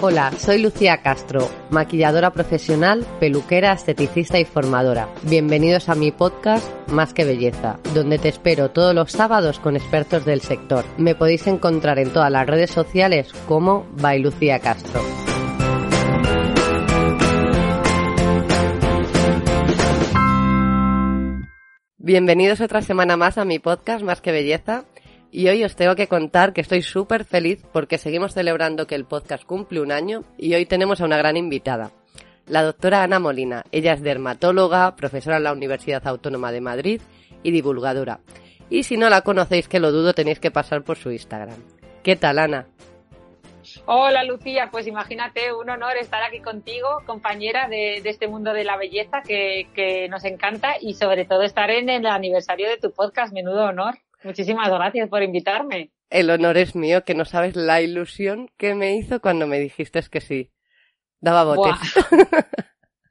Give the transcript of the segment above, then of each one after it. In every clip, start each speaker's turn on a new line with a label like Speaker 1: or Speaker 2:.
Speaker 1: Hola, soy Lucía Castro, maquilladora profesional, peluquera, esteticista y formadora. Bienvenidos a mi podcast Más que Belleza, donde te espero todos los sábados con expertos del sector. Me podéis encontrar en todas las redes sociales como by Lucía Castro. Bienvenidos otra semana más a mi podcast Más que Belleza. Y hoy os tengo que contar que estoy súper feliz porque seguimos celebrando que el podcast cumple un año y hoy tenemos a una gran invitada, la doctora Ana Molina. Ella es dermatóloga, profesora en la Universidad Autónoma de Madrid y divulgadora. Y si no la conocéis, que lo dudo, tenéis que pasar por su Instagram. ¿Qué tal, Ana?
Speaker 2: Hola Lucía, pues imagínate, un honor estar aquí contigo, compañera de, este mundo de la belleza que, que, nos encanta y sobre todo estar en el aniversario de tu podcast, menudo honor. Muchísimas gracias por invitarme.
Speaker 1: El honor es mío, que no sabes la ilusión que me hizo cuando me dijiste que sí. Daba botes.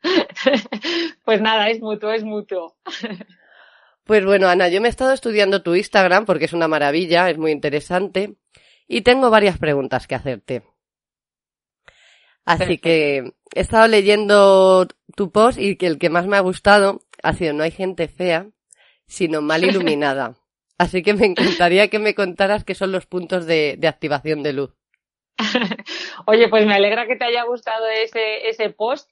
Speaker 2: pues nada, es mutuo, es mutuo.
Speaker 1: Pues bueno, Ana, yo me he estado estudiando tu Instagram porque es una maravilla, es muy interesante y tengo varias preguntas que hacerte. Así que he estado leyendo tu post y que el que más me ha gustado ha sido no hay gente fea, sino mal iluminada. Así que me encantaría que me contaras qué son los puntos de, activación de luz.
Speaker 2: Oye, pues me alegra que te haya gustado ese, ese post,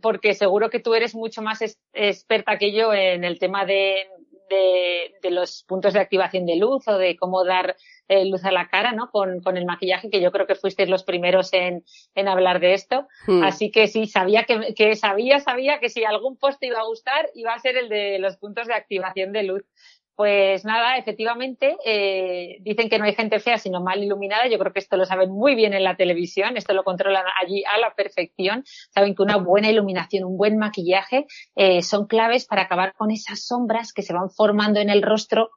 Speaker 2: porque seguro que tú eres mucho más experta que yo en el tema de, de, los puntos de activación de luz o de cómo dar eh, luz a la cara, ¿no? Con, con, el maquillaje, que yo creo que fuisteis los primeros en, en hablar de esto. Hmm. Así que sí, sabía que, que, sabía, sabía que si algún post te iba a gustar, iba a ser el de los puntos de activación de luz. Pues nada, efectivamente, eh, dicen que no hay gente fea sino mal iluminada. Yo creo que esto lo saben muy bien en la televisión, esto lo controlan allí a la perfección. Saben que una buena iluminación, un buen maquillaje eh, son claves para acabar con esas sombras que se van formando en el rostro,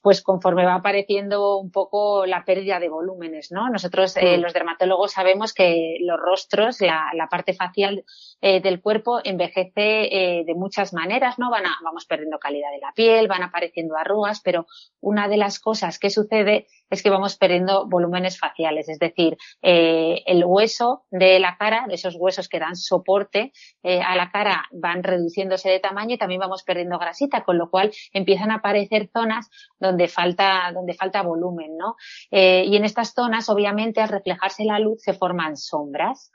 Speaker 2: pues conforme va apareciendo un poco la pérdida de volúmenes, ¿no? Nosotros, eh, mm. los dermatólogos, sabemos que los rostros, la, la parte facial eh, del cuerpo envejece eh, de muchas maneras, ¿no? Van a, vamos perdiendo calidad de la piel, van apareciendo arrugas, pero una de las cosas que sucede es que vamos perdiendo volúmenes faciales, es decir, eh, el hueso de la cara, esos huesos que dan soporte a la cara van reduciéndose de tamaño y también vamos perdiendo grasita, con lo cual empiezan a aparecer zonas donde falta, donde falta volumen, ¿no? y en estas zonas, obviamente, al reflejarse la luz se forman sombras.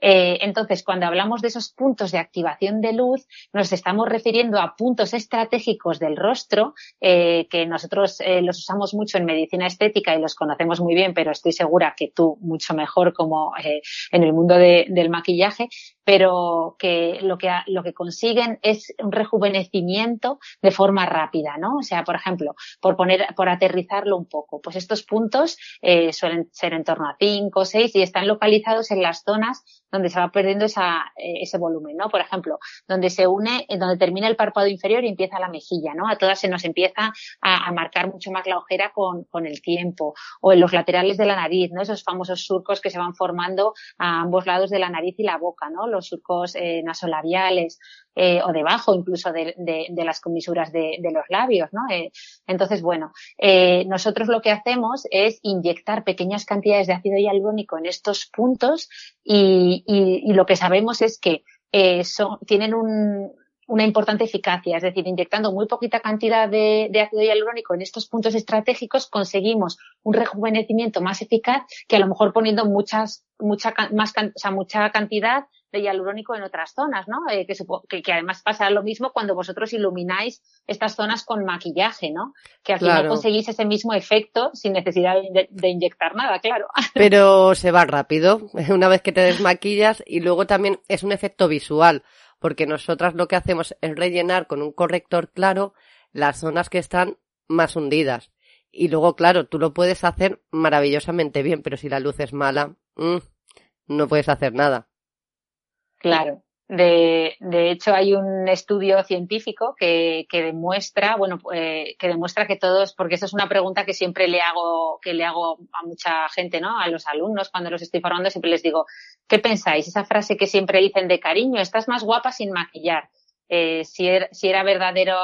Speaker 2: Eh, entonces, cuando hablamos de esos puntos de activación de luz, nos estamos refiriendo a puntos estratégicos del rostro, eh, que nosotros eh, los usamos mucho en medicina estética y los conocemos muy bien, pero estoy segura que tú mucho mejor como en el mundo del maquillaje, pero que lo que, lo que consiguen es un rejuvenecimiento de forma rápida, ¿no? O sea, por ejemplo, por poner, por aterrizarlo un poco, pues estos puntos suelen ser en torno a 5 o 6 y están localizados en las zonas donde se va perdiendo esa, eh, ese volumen, ¿no? Por ejemplo, donde se une, donde termina el párpado inferior y empieza la mejilla, ¿no? A todas se nos empieza a, a, marcar mucho más la ojera con, con el tiempo. O en los laterales de la nariz, ¿no? Esos famosos surcos que se van formando a ambos lados de la nariz y la boca, ¿no? Los surcos eh, nasolabiales eh, o debajo incluso de, de, de las comisuras de, de, los labios, ¿no? Eh, entonces, bueno, eh, nosotros lo que hacemos es inyectar pequeñas cantidades de ácido hialurónico en estos puntos y, y, y lo que sabemos es que eh, son, tienen un, una importante eficacia, es decir, inyectando muy poquita cantidad de, de, ácido hialurónico en estos puntos estratégicos conseguimos un rejuvenecimiento más eficaz que a lo mejor poniendo muchas, mucha, más, o sea, mucha cantidad de hialurónico en otras zonas, ¿no? Eh, que, que, que, además pasa lo mismo cuando vosotros ilumináis estas zonas con maquillaje, ¿no? Que al claro. final conseguís ese mismo efecto sin necesidad de, de, inyectar nada, claro.
Speaker 1: Pero se va rápido una vez que te desmaquillas y luego también es un efecto visual porque nosotras lo que hacemos es rellenar con un corrector claro las zonas que están más hundidas. Y luego, claro, tú lo puedes hacer maravillosamente bien, pero si la luz es mala, mmm, no puedes hacer nada.
Speaker 2: Claro. De, de, hecho, hay un estudio científico que, que demuestra, bueno, eh, que demuestra que todos, porque eso es una pregunta que siempre le hago, que le hago a mucha gente, ¿no? A los alumnos cuando los estoy formando, siempre les digo, ¿qué pensáis? Esa frase que siempre dicen de cariño, estás más guapa sin maquillar. Eh, si, era, si era verdadero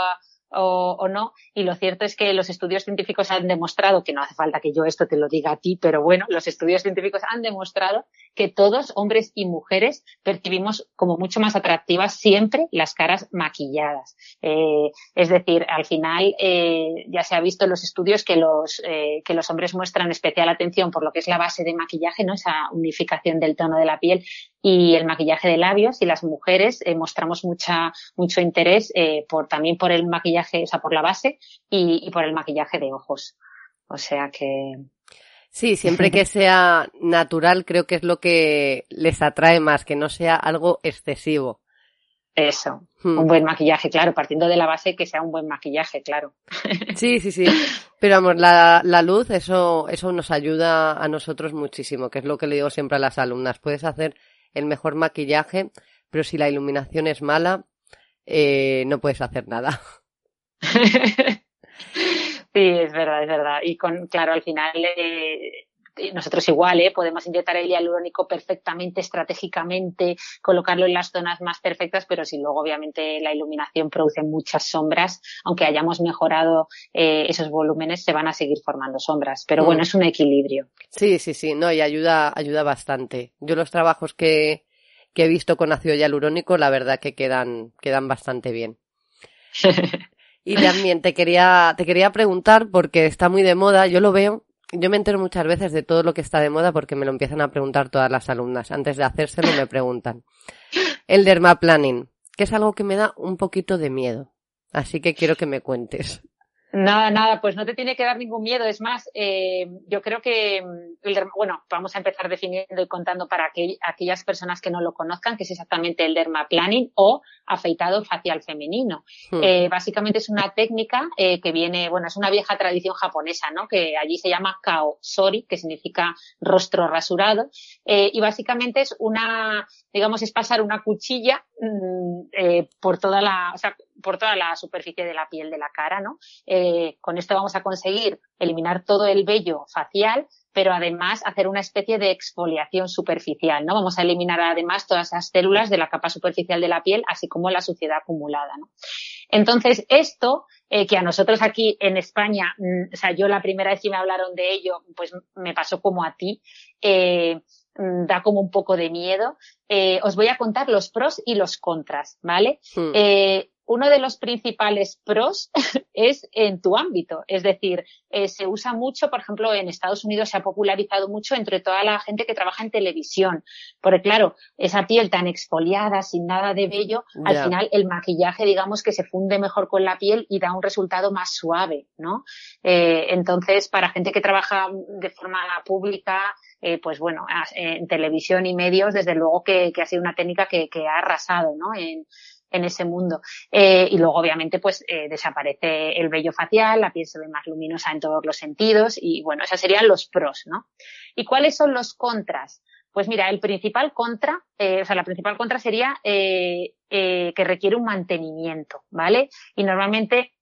Speaker 2: o, o, no. Y lo cierto es que los estudios científicos han demostrado, que no hace falta que yo esto te lo diga a ti, pero bueno, los estudios científicos han demostrado que todos, hombres y mujeres, percibimos como mucho más atractivas siempre las caras maquilladas. Eh, es decir, al final eh, ya se ha visto en los estudios que los, eh, que los hombres muestran especial atención por lo que es la base de maquillaje, ¿no? Esa unificación del tono de la piel y el maquillaje de labios y las mujeres mostramos mucha, mucho interés por, también por el maquillaje, o sea, por la base y por el maquillaje de ojos. O sea que,
Speaker 1: Sí, siempre que sea natural creo que es lo que les atrae más, que no sea algo excesivo.
Speaker 2: Eso, hmm. un buen maquillaje, claro, partiendo de la base que sea un buen maquillaje, claro.
Speaker 1: Sí, sí, sí. Pero vamos, la, la luz, eso, eso nos ayuda a nosotros muchísimo, que es lo que le digo siempre a las alumnas. Puedes hacer el mejor maquillaje, pero si la iluminación es mala, eh, no puedes hacer nada.
Speaker 2: Sí, es verdad, es verdad. Y con, claro, al final eh, nosotros igual, ¿eh? podemos inyectar el hialurónico perfectamente, estratégicamente, colocarlo en las zonas más perfectas, pero si luego obviamente la iluminación produce muchas sombras, aunque hayamos mejorado eh, esos volúmenes, se van a seguir formando sombras. Pero bueno, mm. es un equilibrio.
Speaker 1: Sí, sí, sí, no, y ayuda, ayuda bastante. Yo los trabajos que, que he visto con ácido hialurónico, la verdad que quedan, quedan bastante bien. Y también te quería, te quería preguntar, porque está muy de moda, yo lo veo, yo me entero muchas veces de todo lo que está de moda porque me lo empiezan a preguntar todas las alumnas. Antes de hacérselo me preguntan. El dermaplaning, que es algo que me da un poquito de miedo. Así que quiero que me cuentes.
Speaker 2: Nada, nada, pues no te tiene que dar ningún miedo. Es más, eh, yo creo que, mm, bueno, vamos a empezar definiendo y contando para aquellas personas que no lo conozcan, que es exactamente el dermaplaning o afeitado facial femenino. Hmm. Eh, básicamente es una técnica eh, que viene, bueno, es una vieja tradición japonesa, ¿no? Que allí se llama kao sori, que significa rostro rasurado. Eh, y básicamente es una, digamos, es pasar una cuchilla mm, eh, por toda la, o sea, por toda la superficie de la piel de la cara, ¿no? Eh, con esto vamos a conseguir eliminar todo el vello facial, pero además hacer una especie de exfoliación superficial, ¿no? Vamos a eliminar además todas esas células de la capa superficial de la piel, así como la suciedad acumulada, ¿no? Entonces, esto, eh, que a nosotros aquí en España, mm, o sea, yo la primera vez que me hablaron de ello, pues me pasó como a ti, eh, mm, da como un poco de miedo. Eh, os voy a contar los pros y los contras, ¿vale? Hmm. Eh, uno de los principales pros es en tu ámbito. Es decir, eh, se usa mucho, por ejemplo, en Estados Unidos se ha popularizado mucho entre toda la gente que trabaja en televisión. Porque claro, esa piel tan exfoliada, sin nada de vello, al final el maquillaje, digamos, que se funde mejor con la piel y da un resultado más suave, ¿no? Eh, entonces, para gente que trabaja de forma pública, eh, pues bueno, en televisión y medios, desde luego que, que ha sido una técnica que, que ha arrasado, ¿no? En, en ese mundo. Eh, y luego, obviamente, pues eh, desaparece el vello facial, la piel se ve más luminosa en todos los sentidos y bueno, esos serían los pros, ¿no? ¿Y cuáles son los contras? Pues mira, el principal contra, eh, o sea, la principal contra sería que requiere un mantenimiento, ¿vale? Y normalmente,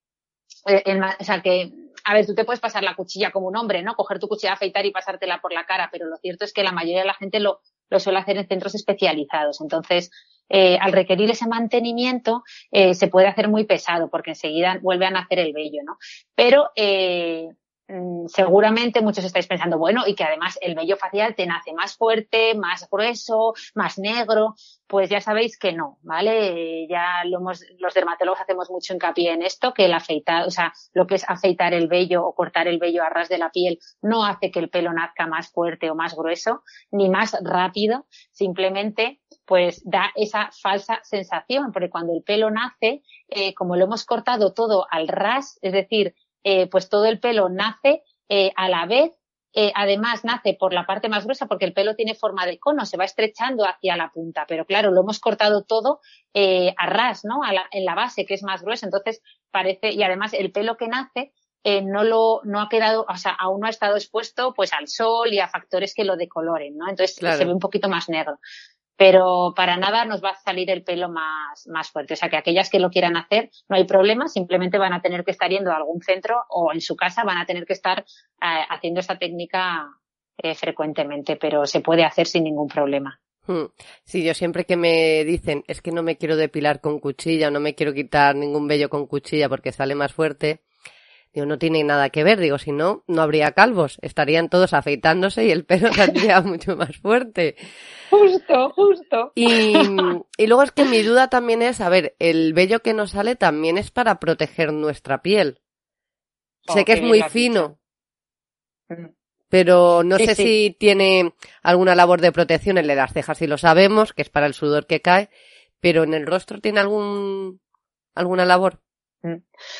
Speaker 2: el, o sea, que a ver, tú te puedes pasar la cuchilla como un hombre, ¿no? Coger tu cuchilla afeitar y pasártela por la cara, pero lo cierto es que la mayoría de la gente lo, lo suele hacer en centros especializados. Entonces, eh, al requerir ese mantenimiento, eh, se puede hacer muy pesado porque enseguida vuelve a nacer el vello, ¿no? Pero, eh, mm, seguramente muchos estáis pensando, bueno, y que además el vello facial te nace más fuerte, más grueso, más negro pues ya sabéis que no, ¿vale? Ya lo hemos, los dermatólogos hacemos mucho hincapié en esto, que el afeitar, o sea, lo que es afeitar el vello o cortar el vello a ras de la piel no hace que el pelo nazca más fuerte o más grueso, ni más rápido, simplemente pues da esa falsa sensación, porque cuando el pelo nace, eh, como lo hemos cortado todo al ras, es decir, eh, pues todo el pelo nace eh, a la vez eh, además nace por la parte más gruesa porque el pelo tiene forma de cono, se va estrechando hacia la punta, pero claro, lo hemos cortado todo eh, a ras, ¿no? A la, en la base, que es más gruesa, entonces parece, y además el pelo que nace eh, no lo, no ha quedado, o sea, aún no ha estado expuesto pues al sol y a factores que lo decoloren, ¿no? Entonces se ve un poquito más negro. Pero para nada nos va a salir el pelo más, más fuerte. O sea que aquellas que lo quieran hacer, no hay problema, simplemente van a tener que estar yendo a algún centro o en su casa van a tener que estar eh, haciendo esta técnica eh, frecuentemente, pero se puede hacer sin ningún problema.
Speaker 1: Hmm. Sí, yo siempre que me dicen es que no me quiero depilar con cuchilla no me quiero quitar ningún vello con cuchilla porque sale más fuerte, Digo, no tiene nada que ver, digo, si no, no habría calvos, estarían todos afeitándose y el pelo saldría mucho más fuerte.
Speaker 2: Justo, justo.
Speaker 1: Y, y luego es que mi duda también es, a ver, el vello que nos sale también es para proteger nuestra piel. sé que es muy fino, mm. pero no sé si tiene alguna labor de protección el de las cejas, si lo sabemos, que es para el sudor que cae, pero en el rostro tiene algún, alguna labor.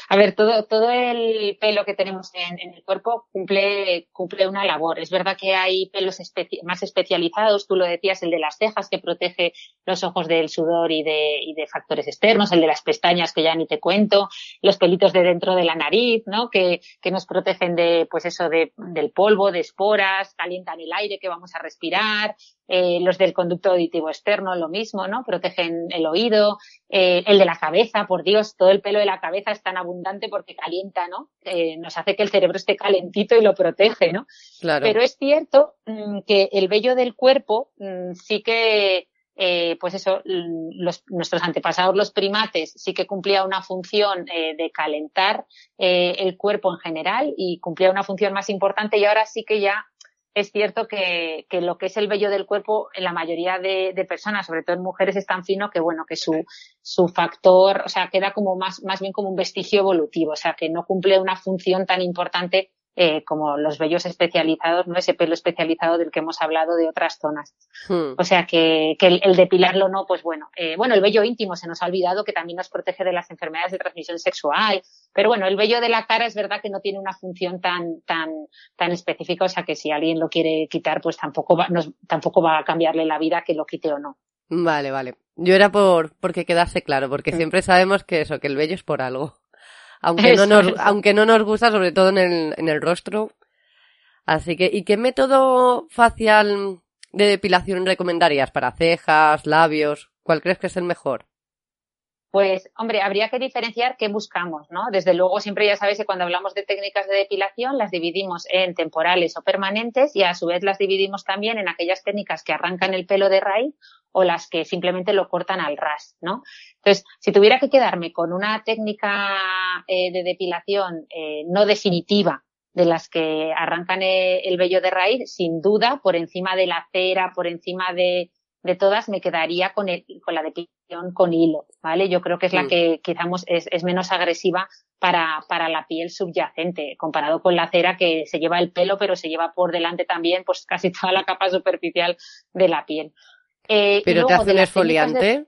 Speaker 2: A ver, todo, todo el pelo que tenemos en, el cuerpo cumple, cumple una labor. Es verdad que hay pelos más especializados, tú lo decías, el de las cejas que protege los ojos del sudor y de, y de factores externos, el de las pestañas que ya ni te cuento, los pelitos de dentro de la nariz, ¿no? Que, que nos protegen de, pues eso, de, del polvo, de esporas, calientan el aire que vamos a respirar, eh, los del conducto auditivo externo, lo mismo, ¿no? Protegen el oído, eh, el de la cabeza, por Dios, todo el pelo de la cabeza es tan abundante porque calienta, ¿no? Eh, nos hace que el cerebro esté calentito y lo protege, ¿no?
Speaker 1: Claro.
Speaker 2: Pero es cierto mm, que el vello del cuerpo mm, sí que, pues eso, los, nuestros antepasados, los primates, sí que cumplía una función de calentar el cuerpo en general y cumplía una función más importante y ahora sí que ya es cierto que, que, lo que es el vello del cuerpo en la mayoría de, de, personas, sobre todo en mujeres, es tan fino que bueno, que su, su factor, o sea, queda como más, más bien como un vestigio evolutivo, o sea, que no cumple una función tan importante eh, como los vellos especializados, no ese pelo especializado del que hemos hablado de otras zonas. Hmm. O sea que, que el, depilarlo no, pues bueno, eh, bueno, el vello íntimo se nos ha olvidado que también nos protege de las enfermedades de transmisión sexual, pero bueno, el vello de la cara es verdad que no tiene una función tan, tan, tan específica, o sea que si alguien lo quiere quitar, pues tampoco va, nos, tampoco va a cambiarle la vida que lo quite o no.
Speaker 1: Vale, vale. Yo era por, porque quedase claro, porque hmm. siempre sabemos que eso, que el vello es por algo aunque no nos, aunque no nos gusta, sobre todo en el, en el rostro. Así que, ¿y qué método facial de depilación recomendarías para cejas, labios? ¿Cuál crees que es el mejor?
Speaker 2: Pues, hombre, habría que diferenciar qué buscamos, ¿no? Desde luego, siempre ya sabéis que cuando hablamos de técnicas de depilación, las dividimos en temporales o permanentes y a su vez las dividimos también en aquellas técnicas que arrancan el pelo de raíz o las que simplemente lo cortan al ras, ¿no? Entonces, si tuviera que quedarme con una técnica eh, de depilación eh, no definitiva, de las que arrancan eh, el vello de raíz, sin duda, por encima de la cera, por encima de, de todas me quedaría con, el, con la depilación con hilo, ¿vale? Yo creo que es la mm. que quizás es, es, menos agresiva para, para la piel subyacente, comparado con la cera que se lleva el pelo, pero se lleva por delante también pues casi toda la capa superficial de la piel.
Speaker 1: Eh, ¿Pero te hace un esfoliante?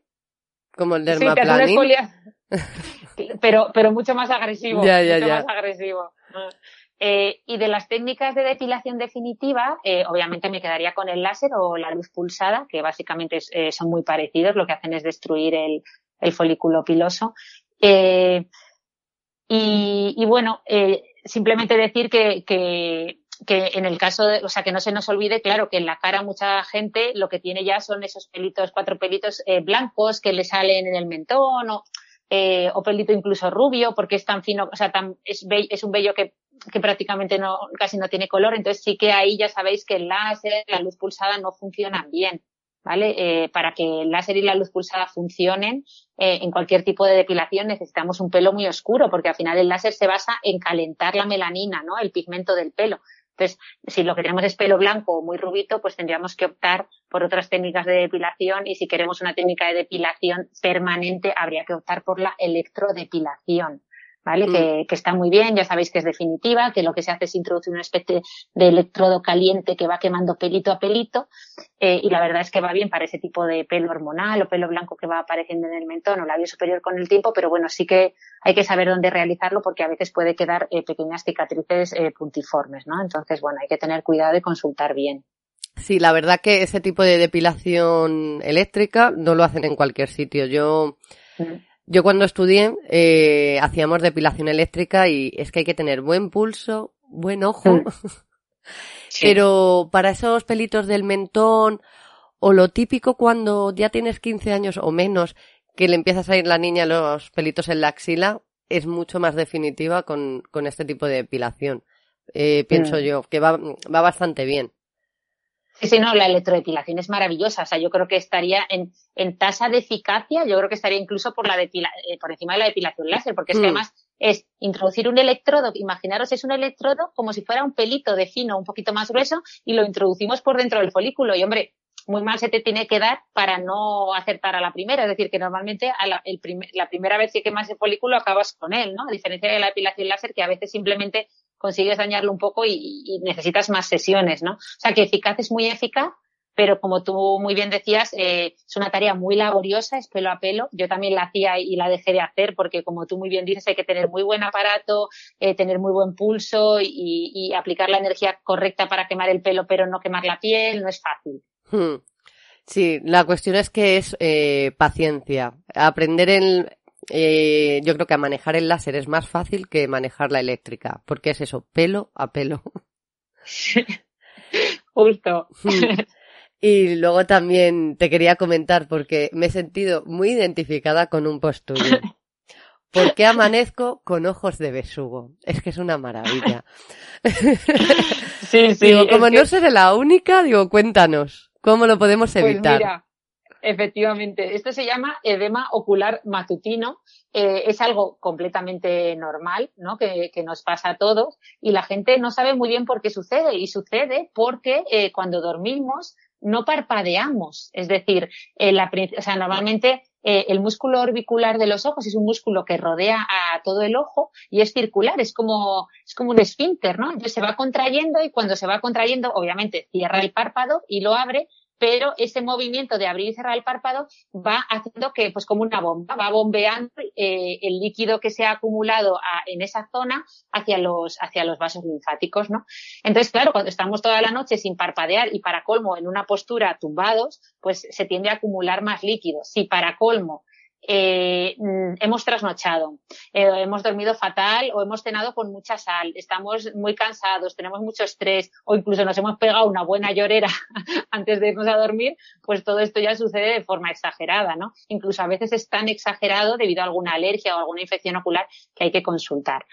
Speaker 1: Como el dermaplaning.
Speaker 2: Sí, pero, pero mucho más agresivo. Ya, ya, mucho más agresivo. Eh, y de las técnicas de depilación definitiva, eh, obviamente me quedaría con el láser o la luz pulsada, que básicamente eh, son muy parecidos, lo que hacen es destruir el, folículo piloso. Y, bueno, simplemente decir que, en el caso de, o sea, que no se nos olvide, claro, que en la cara mucha gente lo que tiene ya son esos pelitos, cuatro pelitos blancos que le salen en el mentón o, o pelito incluso rubio, porque es tan fino, o sea, tan, es, es un vello que, que prácticamente no, casi no tiene color, entonces sí que ahí ya sabéis que el láser, la luz pulsada no funcionan bien. ¿Vale? Eh, para que el láser y la luz pulsada funcionen eh, en cualquier tipo de depilación necesitamos un pelo muy oscuro porque al final el láser se basa en calentar la melanina, ¿no? El pigmento del pelo. Entonces, si lo que tenemos es pelo blanco o muy rubito, pues tendríamos que optar por otras técnicas de depilación y si queremos una técnica de depilación permanente, habría que optar por la electrodepilación. ¿Vale? Que, mm. que, está muy bien, ya sabéis que es definitiva, que lo que se hace es introducir una especie de electrodo caliente que va quemando pelito a pelito, eh, y la verdad es que va bien para ese tipo de pelo hormonal o pelo blanco que va apareciendo en el mentón o labio superior con el tiempo, pero bueno, sí que hay que saber dónde realizarlo porque a veces puede quedar eh, pequeñas cicatrices eh, puntiformes, ¿no? Entonces, bueno, hay que tener cuidado y consultar bien.
Speaker 1: Sí, la verdad que ese tipo de depilación eléctrica no lo hacen en cualquier sitio. Yo, mm Yo cuando estudié eh, hacíamos depilación eléctrica y es que hay que tener buen pulso, buen ojo. Mm. Pero para esos pelitos del mentón o lo típico cuando ya tienes 15 años o menos que le empiezas a ir la niña los pelitos en la axila, es mucho más definitiva con, con este tipo de depilación. Eh, pienso mm. yo, que va, va bastante bien.
Speaker 2: Sí, sí, no, la electrodepilación es maravillosa. O sea, yo creo que estaría en, en tasa de eficacia, yo creo que estaría incluso por la depila, eh, por encima de la depilación láser, porque es que mm. además es introducir un electrodo, imaginaros es un electrodo como si fuera un pelito de fino un poquito más grueso y lo introducimos por dentro del folículo y hombre, muy mal se te tiene que dar para no acertar a la primera. Es decir, que normalmente a la, el la primera vez que quemas el folículo acabas con él, ¿no? A diferencia de la depilación láser que a veces simplemente consigues dañarlo un poco y, necesitas más sesiones, ¿no? O sea, que eficaz es muy eficaz, pero como tú muy bien decías, eh, es una tarea muy laboriosa, es pelo a pelo. Yo también la hacía y la dejé de hacer porque, como tú muy bien dices, hay que tener muy buen aparato, eh, tener muy buen pulso y, aplicar la energía correcta para quemar el pelo, pero no quemar la piel, no es fácil.
Speaker 1: Hmm. Sí, la cuestión es que es eh, paciencia. Aprender en, eh, yo creo que a manejar el láser es más fácil que manejar la eléctrica, porque es eso, pelo a pelo.
Speaker 2: Justo.
Speaker 1: Y luego también te quería comentar, porque me he sentido muy identificada con un post tuyo. ¿Por qué amanezco con ojos de besugo? Es que es una maravilla.
Speaker 2: Sí, sí.
Speaker 1: Digo, como no seré la única, digo, cuéntanos. ¿Cómo lo podemos pues evitar?
Speaker 2: mira, efectivamente, esto se llama edema ocular matutino. Eh, es algo completamente normal, ¿no? Que, nos pasa a todos y la gente no sabe muy bien por qué sucede y sucede porque eh, cuando dormimos no parpadeamos. Es decir, eh, la, o sea, normalmente el músculo orbicular de los ojos es un músculo que rodea a todo el ojo y es circular, es como, es como un esfínter, ¿no? Entonces se va contrayendo y cuando se va contrayendo, obviamente cierra el párpado y lo abre pero ese movimiento de abrir y cerrar el párpado va haciendo que, pues como una bomba, va bombeando eh, el líquido que se ha acumulado en esa zona hacia los, hacia los vasos linfáticos, ¿no? Entonces, claro, cuando estamos toda la noche sin parpadear y para colmo en una postura tumbados, pues se tiende a acumular más líquido. Si para colmo eh, mm, hemos trasnochado, eh, hemos dormido fatal o hemos cenado con mucha sal, estamos muy cansados, tenemos mucho estrés o incluso nos hemos pegado una buena llorera antes de irnos a dormir, pues todo esto ya sucede de forma exagerada, ¿no? Incluso a veces es tan exagerado debido a alguna alergia o alguna infección ocular que hay que consultar.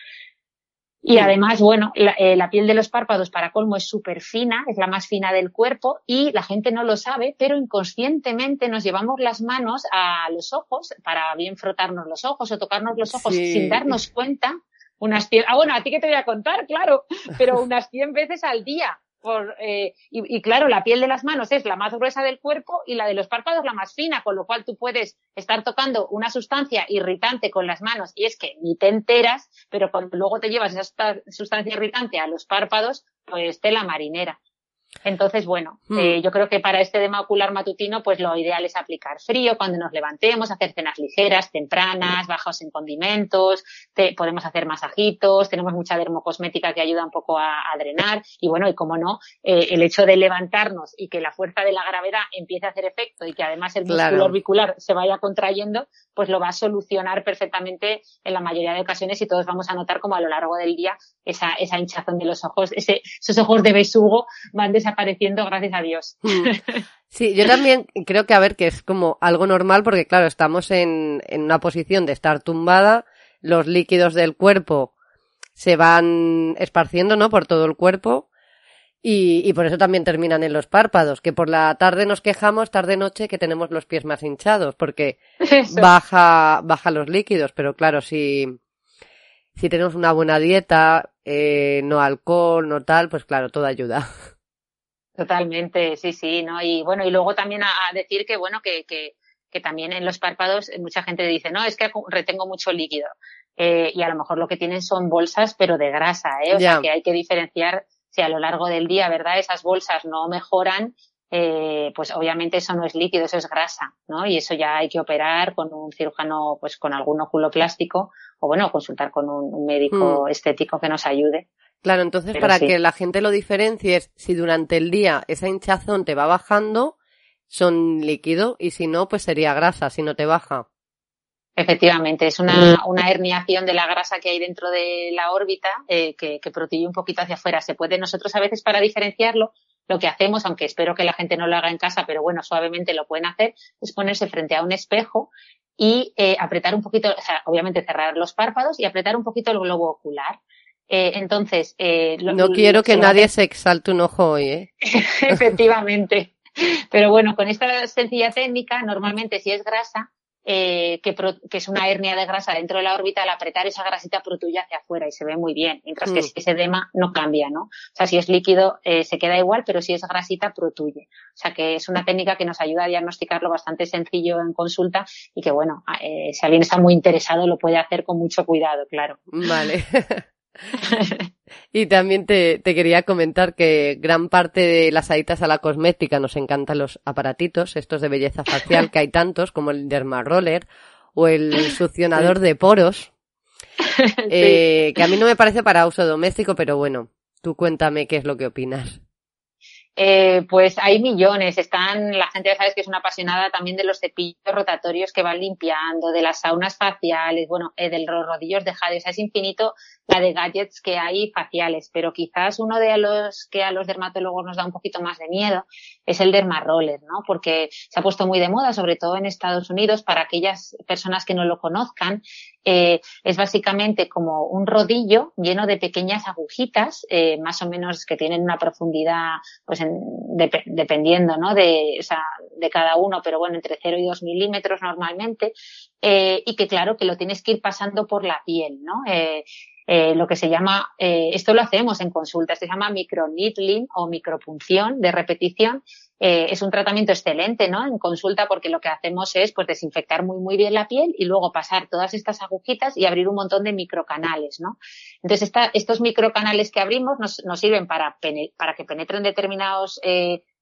Speaker 2: Y además, bueno, eh, la, piel de los párpados para colmo es súper fina, es la más fina del cuerpo y la gente no lo sabe, pero inconscientemente nos llevamos las manos a los ojos para bien frotarnos los ojos o tocarnos los ojos sin darnos cuenta unas cien, ah bueno, a ti que te voy a contar, claro, pero unas 100 veces al día por, eh, y, claro, la piel de las manos es la más gruesa del cuerpo y la de los párpados la más fina, con lo cual tú puedes estar tocando una sustancia irritante con las manos y es que ni te enteras, pero cuando luego te llevas esa sustancia irritante a los párpados, pues tela marinera. Entonces, bueno, hmm. eh, yo creo que para este edema ocular matutino, pues lo ideal es aplicar frío cuando nos levantemos, hacer cenas ligeras, tempranas, bajos en condimentos, podemos hacer masajitos, tenemos mucha dermocosmética que ayuda un poco a, drenar y bueno, y como no, eh, el hecho de levantarnos y que la fuerza de la gravedad empiece a hacer efecto y que además el músculo orbicular se vaya contrayendo, pues lo va a solucionar perfectamente en la mayoría de ocasiones y todos vamos a notar como a lo largo del día esa, esa hinchazón de los ojos, ese, esos ojos de besugo van desapareciendo, gracias a Dios. Mm.
Speaker 1: Sí, yo también creo que a ver que es como algo normal porque claro, estamos en, en una posición de estar tumbada, los líquidos del cuerpo se van esparciendo, ¿no? Por todo el cuerpo. Y, y, por eso también terminan en los párpados, que por la tarde nos quejamos, tarde noche, que tenemos los pies más hinchados, porque baja, baja los líquidos, pero claro, si, si tenemos una buena dieta, eh, no alcohol, no tal, pues claro, todo ayuda.
Speaker 2: Totalmente, sí, sí, ¿no? Y bueno, y luego también a, decir que, bueno, que, que, que, también en los párpados mucha gente dice, no, es que retengo mucho líquido. Eh, y a lo mejor lo que tienen son bolsas, pero de grasa, ¿eh? O sea, que hay que diferenciar si a lo largo del día, ¿verdad? Esas bolsas no mejoran, eh, pues obviamente eso no es líquido, eso es grasa, ¿no? Y eso ya hay que operar con un cirujano, pues con algún oculoplástico, o bueno, consultar con un, médico hmm. estético que nos ayude.
Speaker 1: Claro, entonces para que la gente lo diferencie es si durante el día esa hinchazón te va bajando, son líquido y si no, pues sería grasa, si no te baja.
Speaker 2: Efectivamente, es una, una, herniación de la grasa que hay dentro de la órbita eh, que, que protege un poquito hacia afuera. Se puede nosotros a veces para diferenciarlo, lo que hacemos, aunque espero que la gente no lo haga en casa, pero bueno, suavemente lo pueden hacer, es ponerse frente a un espejo y eh, apretar un poquito, o sea, obviamente cerrar los párpados y apretar un poquito el globo ocular. Eh, entonces,
Speaker 1: eh, no quiero que nadie se exalte un ojo hoy, ¿eh?
Speaker 2: Efectivamente. Pero bueno, con esta sencilla técnica, normalmente si es grasa, eh, que, que, es una hernia de grasa dentro de la órbita, al apretar esa grasita protuye hacia afuera y se ve muy bien, mientras que mm. si es edema no cambia, ¿no? O sea, si es líquido eh, se queda igual, pero si es grasita protuye. O sea, que es una técnica que nos ayuda a diagnosticarlo bastante sencillo en consulta y que, bueno, eh, si alguien está muy interesado lo puede hacer con mucho cuidado, claro.
Speaker 1: Vale. y también te, te, quería comentar que gran parte de las aditas a la cosmética nos encantan los aparatitos, estos de belleza facial, que hay tantos como el Dermaroller o el succionador de poros, eh, que a mí no me parece para uso doméstico, pero bueno, tú cuéntame qué es lo que opinas.
Speaker 2: Eh, pues hay millones. Están, la gente ya sabes que es una apasionada también de los cepillos rotatorios que van limpiando, de las saunas faciales, bueno, eh, de los rodillos de jade. O sea, es infinito la de gadgets que hay faciales, pero quizás uno de los que a los dermatólogos nos da un poquito más de miedo es el dermaroller, ¿no? Porque se ha puesto muy de moda, sobre todo en Estados Unidos, para aquellas personas que no lo conozcan. Eh, es básicamente como un rodillo lleno de pequeñas agujitas, eh, más o menos que tienen una profundidad, pues en, dependiendo, ¿no? De, o sea, de cada uno, pero bueno, entre 0 y 2 milímetros normalmente, eh, y que claro, que lo tienes que ir pasando por la piel, ¿no? Eh, lo que se llama, eh, esto lo hacemos en consulta, se llama microneedling o micropunción de repetición. Eh, es un tratamiento excelente, ¿no? En consulta porque lo que hacemos es pues desinfectar muy muy bien la piel y luego pasar todas estas agujitas y abrir un montón de microcanales, ¿no? Entonces estos microcanales que abrimos nos, nos sirven para, para que penetren determinados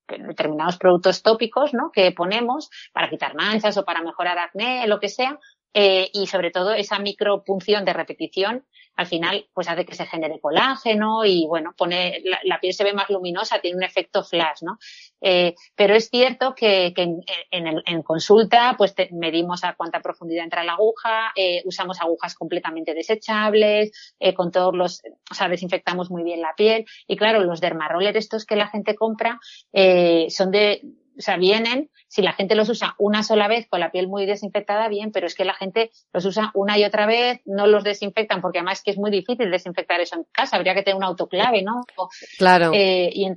Speaker 2: determinados productos tópicos, ¿no? Que ponemos para quitar manchas o para mejorar acné, lo que sea, eh, y sobre todo esa micropunción de repetición al final pues hace que se genere colágeno y bueno, pone la, piel se ve más luminosa, tiene un efecto flash, ¿no? Eh, pero es cierto que, en, en, en, consulta pues medimos a cuánta profundidad entra la aguja, eh, usamos agujas completamente desechables, con todos los, o sea, desinfectamos muy bien la piel y claro, los dermaroller estos que la gente compra son de o sea, vienen, si la gente los usa una sola vez con la piel muy desinfectada, bien, pero es que la gente los usa una y otra vez, no los desinfectan, porque además es que es muy difícil desinfectar eso en casa, habría que tener un autoclave, ¿no?
Speaker 1: Claro.
Speaker 2: Eh, y,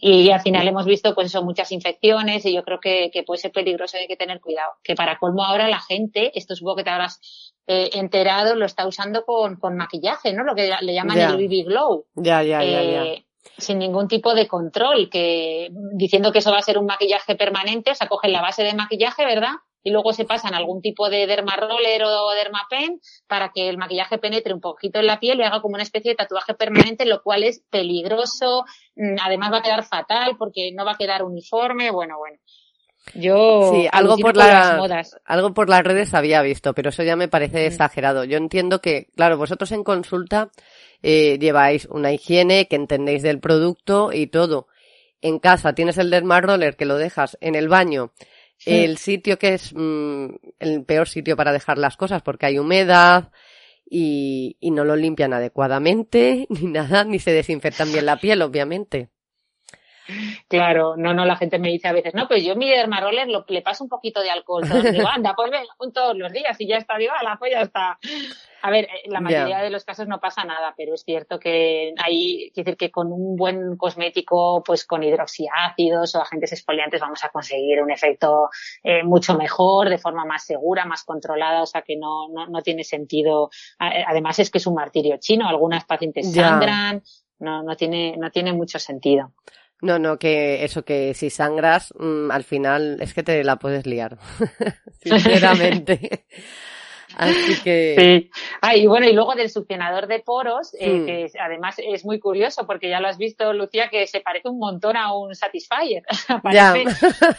Speaker 2: y, al final hemos visto, pues son muchas infecciones y yo creo que, que puede ser peligroso y hay que tener cuidado. Que para colmo ahora la gente, esto supongo que te habrás eh, enterado, lo está usando con, con maquillaje, ¿no? Lo que le llaman el BB Glow.
Speaker 1: Ya, ya, ya, ya
Speaker 2: eh, sin ningún tipo de control, que diciendo que eso va a ser un maquillaje permanente, o sea, cogen la base de maquillaje, ¿verdad? Y luego se pasan algún tipo de derma roller o derma pen para que el maquillaje penetre un poquito en la piel y haga como una especie de tatuaje permanente, lo cual es peligroso, mm, además va a quedar fatal porque no va a quedar uniforme, bueno, bueno. Yo
Speaker 1: sí, algo por las modas. algo por las redes había visto, pero eso ya me parece exagerado. Yo entiendo que, claro, vosotros en consulta eh, lleváis una higiene, que entendéis del producto y todo. En casa tienes el Derma Roller que lo dejas en el baño, el sitio que es mm, el peor sitio para dejar las cosas porque hay humedad y, y no lo limpian adecuadamente ni nada, ni se desinfectan bien la piel, obviamente.
Speaker 2: Claro, no, no, la gente me dice a veces, no, pues yo mi dermaroller lo, le paso un poquito de alcohol. Digo, anda, pues ven todos los días y ya está, digo, la pues ya está. A ver, eh, la mayoría de los casos no pasa nada, pero es cierto que hay, que decir que con un buen cosmético, pues con hidroxiácidos o agentes exfoliantes vamos a conseguir un efecto eh, mucho mejor, de forma más segura, más controlada, o sea que no, no, no tiene sentido. Además es que es un martirio chino, algunas pacientes sangran, no, no tiene, no tiene mucho sentido.
Speaker 1: No, no, que eso, que si sangras, mmm, al final es que te la puedes liar. Sinceramente. Así que.
Speaker 2: Sí. Ah, y bueno, y luego del succionador de poros, eh, hmm. que además es muy curioso porque ya lo has visto, Lucía, que se parece un montón a un Satisfyer. parece,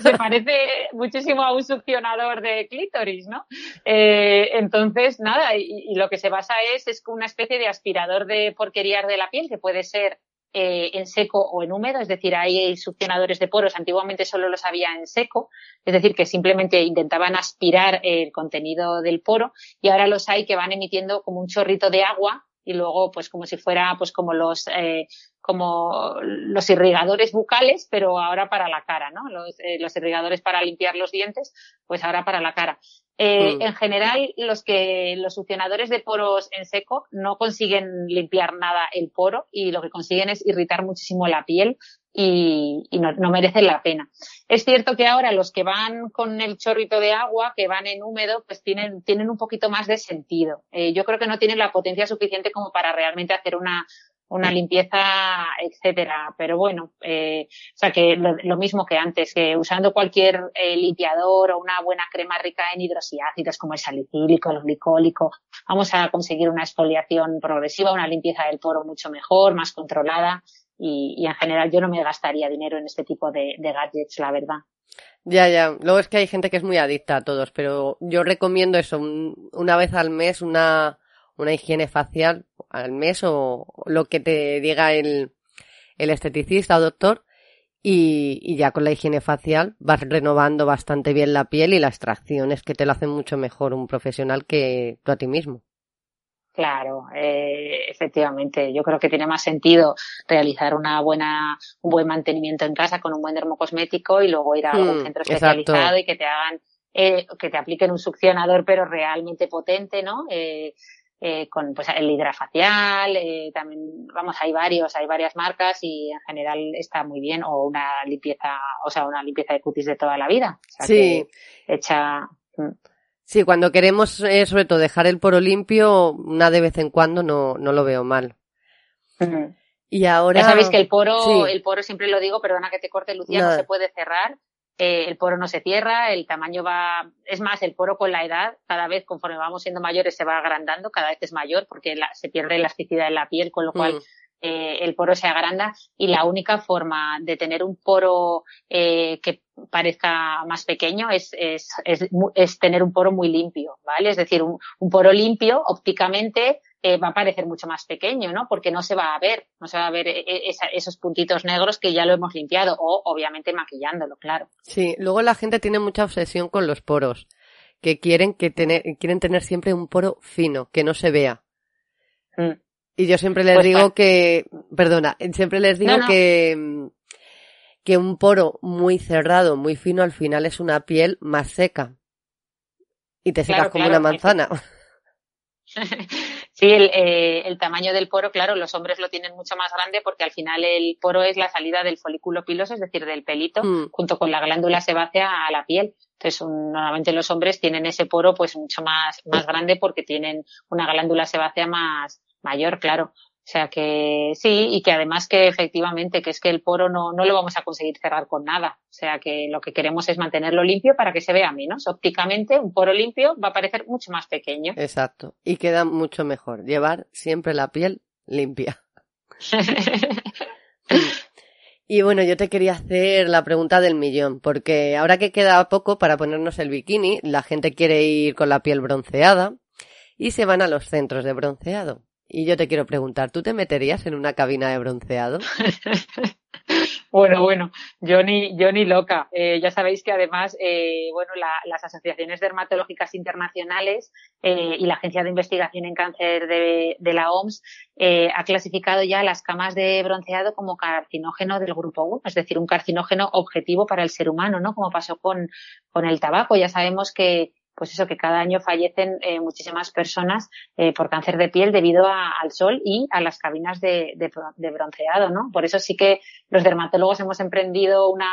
Speaker 2: se parece muchísimo a un succionador de clítoris, ¿no? Eh, entonces, nada, y, y, lo que se basa es, es una especie de aspirador de porquerías de la piel que puede ser eh, en seco o en húmedo, es decir, hay succionadores de poros, antiguamente solo los había en seco, es decir, que simplemente intentaban aspirar el contenido del poro y ahora los hay que van emitiendo como un chorrito de agua y luego pues como si fuera pues como los eh, como los irrigadores bucales pero ahora para la cara no los, eh, los irrigadores para limpiar los dientes pues ahora para la cara eh, mm. En general, los que los succionadores de poros en seco no consiguen limpiar nada el poro y lo que consiguen es irritar muchísimo la piel y, y no, no, merecen la pena. Es cierto que ahora los que van con el chorrito de agua, que van en húmedo, pues tienen, tienen un poquito más de sentido. Eh, yo creo que no tienen la potencia suficiente como para realmente hacer una, una limpieza, etcétera. Pero bueno, eh, o sea que lo, mismo que antes, que usando cualquier eh, limpiador o una buena crema rica en hidrosiácidos como el salicílico, el glicólico, vamos a conseguir una exfoliación progresiva, una limpieza del poro mucho mejor, más controlada y, y en general yo no me gastaría dinero en este tipo de, gadgets, la verdad.
Speaker 1: Ya, ya. Luego es que hay gente que es muy adicta a todos, pero yo recomiendo eso, una vez al mes, una, una higiene facial al mes o lo que te diga el, el esteticista o doctor y, y, ya con la higiene facial vas renovando bastante bien la piel y la extracción es que te lo hace mucho mejor un profesional que tú a ti mismo.
Speaker 2: Claro, eh, efectivamente. Yo creo que tiene más sentido realizar una buena, un buen mantenimiento en casa con un buen dermocosmético y luego ir a algún hmm, centro especializado y que te hagan, eh, que te apliquen un succionador pero realmente potente, ¿no? Eh, eh, con pues el hidrafacial, eh, también, vamos, hay varios, hay varias marcas y en general está muy bien, o una limpieza, o sea, una limpieza de cutis de toda la vida.
Speaker 1: sí.
Speaker 2: hecha. Mm.
Speaker 1: Sí, cuando queremos, eh, sobre todo, dejar el poro limpio, una de vez en cuando no, no lo veo mal. Y ahora.
Speaker 2: Ya sabéis que el poro, el poro siempre lo digo, perdona que te corte, Lucía, no se puede cerrar eh, el poro no se cierra, el tamaño va, es más, el poro con la edad, cada vez conforme vamos siendo mayores se va agrandando, cada vez es mayor porque se pierde elasticidad en la piel, con lo cual mm. Eh, el poro se agranda y la única forma de tener un poro eh, que parezca más pequeño es, es, es, es, tener un poro muy limpio, ¿vale? Es decir, un, un poro limpio ópticamente eh, va a parecer mucho más pequeño, ¿no? Porque no se va a ver, no se va a ver esos puntitos negros que ya lo hemos limpiado o obviamente maquillándolo, claro.
Speaker 1: Sí, luego la gente tiene mucha obsesión con los poros, que quieren que tener, quieren tener siempre un poro fino, que no se vea. Mm. Y yo siempre les pues digo que, perdona, siempre les digo que que un poro muy cerrado, muy fino, al final es una piel más seca. Y te secas como una manzana.
Speaker 2: Sí, el, eh, el, tamaño del poro, claro, los hombres lo tienen mucho más grande porque al final el poro es la salida del folículo piloso, es decir, del pelito, mm. junto con la glándula sebácea a la piel. Entonces, normalmente los hombres tienen ese poro pues mucho más, más grande porque tienen una glándula sebácea más mayor, claro. O sea que sí, y que además que efectivamente, que es que el poro no, no lo vamos a conseguir cerrar con nada. O sea que lo que queremos es mantenerlo limpio para que se vea menos. Ópticamente, un poro limpio va a parecer mucho más pequeño.
Speaker 1: Exacto. Y queda mucho mejor llevar siempre la piel limpia. y bueno, yo te quería hacer la pregunta del millón, porque ahora que queda poco para ponernos el bikini, la gente quiere ir con la piel bronceada y se van a los centros de bronceado. Y yo te quiero preguntar, ¿tú te meterías en una cabina de bronceado?
Speaker 2: bueno, bueno, yo ni, yo ni loca. Eh, ya sabéis que además, eh, bueno, las asociaciones dermatológicas internacionales eh, y la Agencia de Investigación en Cáncer de, la OMS ha clasificado ya las camas de bronceado como carcinógeno del grupo 1, es decir, un carcinógeno objetivo para el ser humano, ¿no? Como pasó con, con el tabaco. Ya sabemos que pues eso, que cada año fallecen eh, muchísimas personas eh, por cáncer de piel debido al sol y a las cabinas de, de, bronceado, ¿no? Por eso sí que los dermatólogos hemos emprendido una,